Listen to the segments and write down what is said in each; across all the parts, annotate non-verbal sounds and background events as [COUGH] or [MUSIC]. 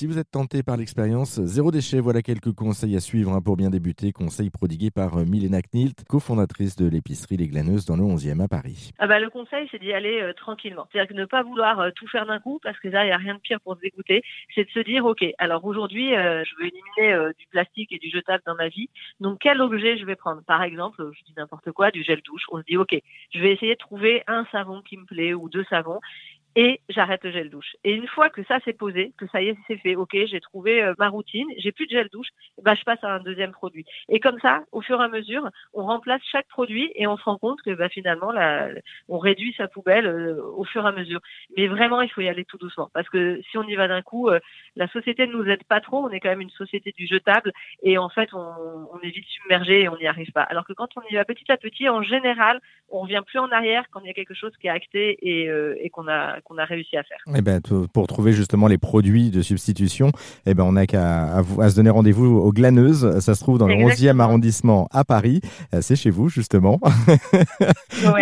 Si vous êtes tenté par l'expérience, zéro déchet, voilà quelques conseils à suivre hein, pour bien débuter. Conseils prodigués par euh, Milena Knilt, cofondatrice de l'épicerie Les Glaneuses dans le 11e à Paris. Ah bah, le conseil, c'est d'y aller euh, tranquillement. C'est-à-dire de ne pas vouloir euh, tout faire d'un coup, parce que là, il n'y a rien de pire pour se dégoûter. C'est de se dire, OK, alors aujourd'hui, je veux éliminer du plastique et du jetable dans ma vie. Donc, quel objet je vais prendre? Par exemple, je dis n'importe quoi, du gel douche. On se dit, OK, je vais essayer de trouver un savon qui me plaît ou deux savons et j'arrête le gel douche. Et une fois que ça s'est posé, que ça y est, c'est fait, ok, j'ai trouvé euh, ma routine, j'ai plus de gel douche, bah, je passe à un deuxième produit. Et comme ça, au fur et à mesure, on remplace chaque produit et on se rend compte que bah, finalement, la, on réduit sa poubelle euh, au fur et à mesure. Mais vraiment, il faut y aller tout doucement parce que si on y va d'un coup, euh, la société ne nous aide pas trop. On est quand même une société du jetable et en fait, on, est vite submergé et on n'y arrive pas. Alors que quand on y va petit à petit, en général, on revient plus en arrière quand il y a quelque chose qui est acté et, et qu'on a qu'on a réussi à faire. Eh ben, pour trouver justement les produits de substitution, eh ben, on n'a qu'à à, se donner rendez-vous aux Glaneuses. Ça se trouve dans le 11e arrondissement à Paris. Euh, c'est chez vous, justement.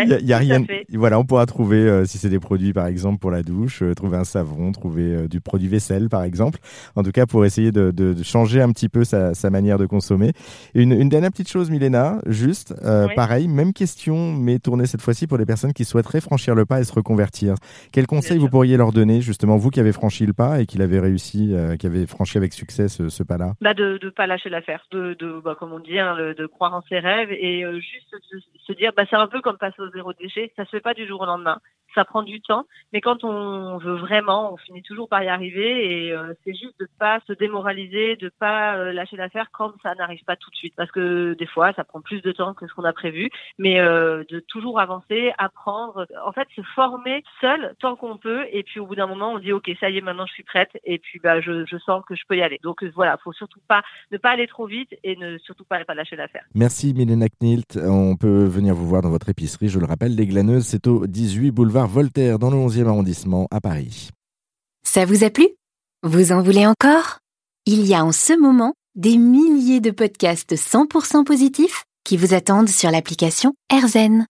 Il [LAUGHS] y, a, rien. Voilà, on pourra trouver, euh, si c'est des produits, par exemple, pour la douche, euh, trouver un savon, trouver du produit vaisselle, par exemple. En tout cas, pour essayer de, de, changer un petit peu sa, sa manière de consommer. Une, une, dernière petite chose, Milena, juste, pareil, même question, mais tournée cette fois-ci pour les personnes qui souhaiteraient franchir le pas et se reconvertir. Quel conseil vous pourriez leur donner, justement, vous qui avez franchi le pas et qui l'avez réussi, euh, qui avez franchi avec succès ce, pas-là? Bah De ne pas lâcher l'affaire, de, de bah, comme on dit, hein, de croire en ses rêves et euh, juste de se dire, bah, c'est un peu comme passer au zéro déchet, ça se fait pas du jour au lendemain ça prend du temps, mais quand on veut vraiment, on finit toujours par y arriver et euh, c'est juste de pas se démoraliser, de pas euh, lâcher l'affaire quand ça n'arrive pas tout de suite, parce que des fois ça prend plus de temps que ce qu'on a prévu, mais euh, de toujours avancer, apprendre, en fait se former seul tant qu'on peut, et puis au bout d'un moment on dit ok ça y est maintenant je suis prête et puis bah je, sens que je peux y aller. Donc voilà, faut surtout pas ne pas aller trop vite et ne surtout pas pas lâcher l'affaire. Merci Milena Knilt, on peut venir vous voir dans votre épicerie, je le rappelle, les Glaneuses, c'est au 18 boulevard Voltaire dans le 11e arrondissement à Paris. Ça vous a plu? Vous en voulez encore? Il y a en ce moment des milliers de podcasts 100% positifs qui vous attendent sur l'application AirZen.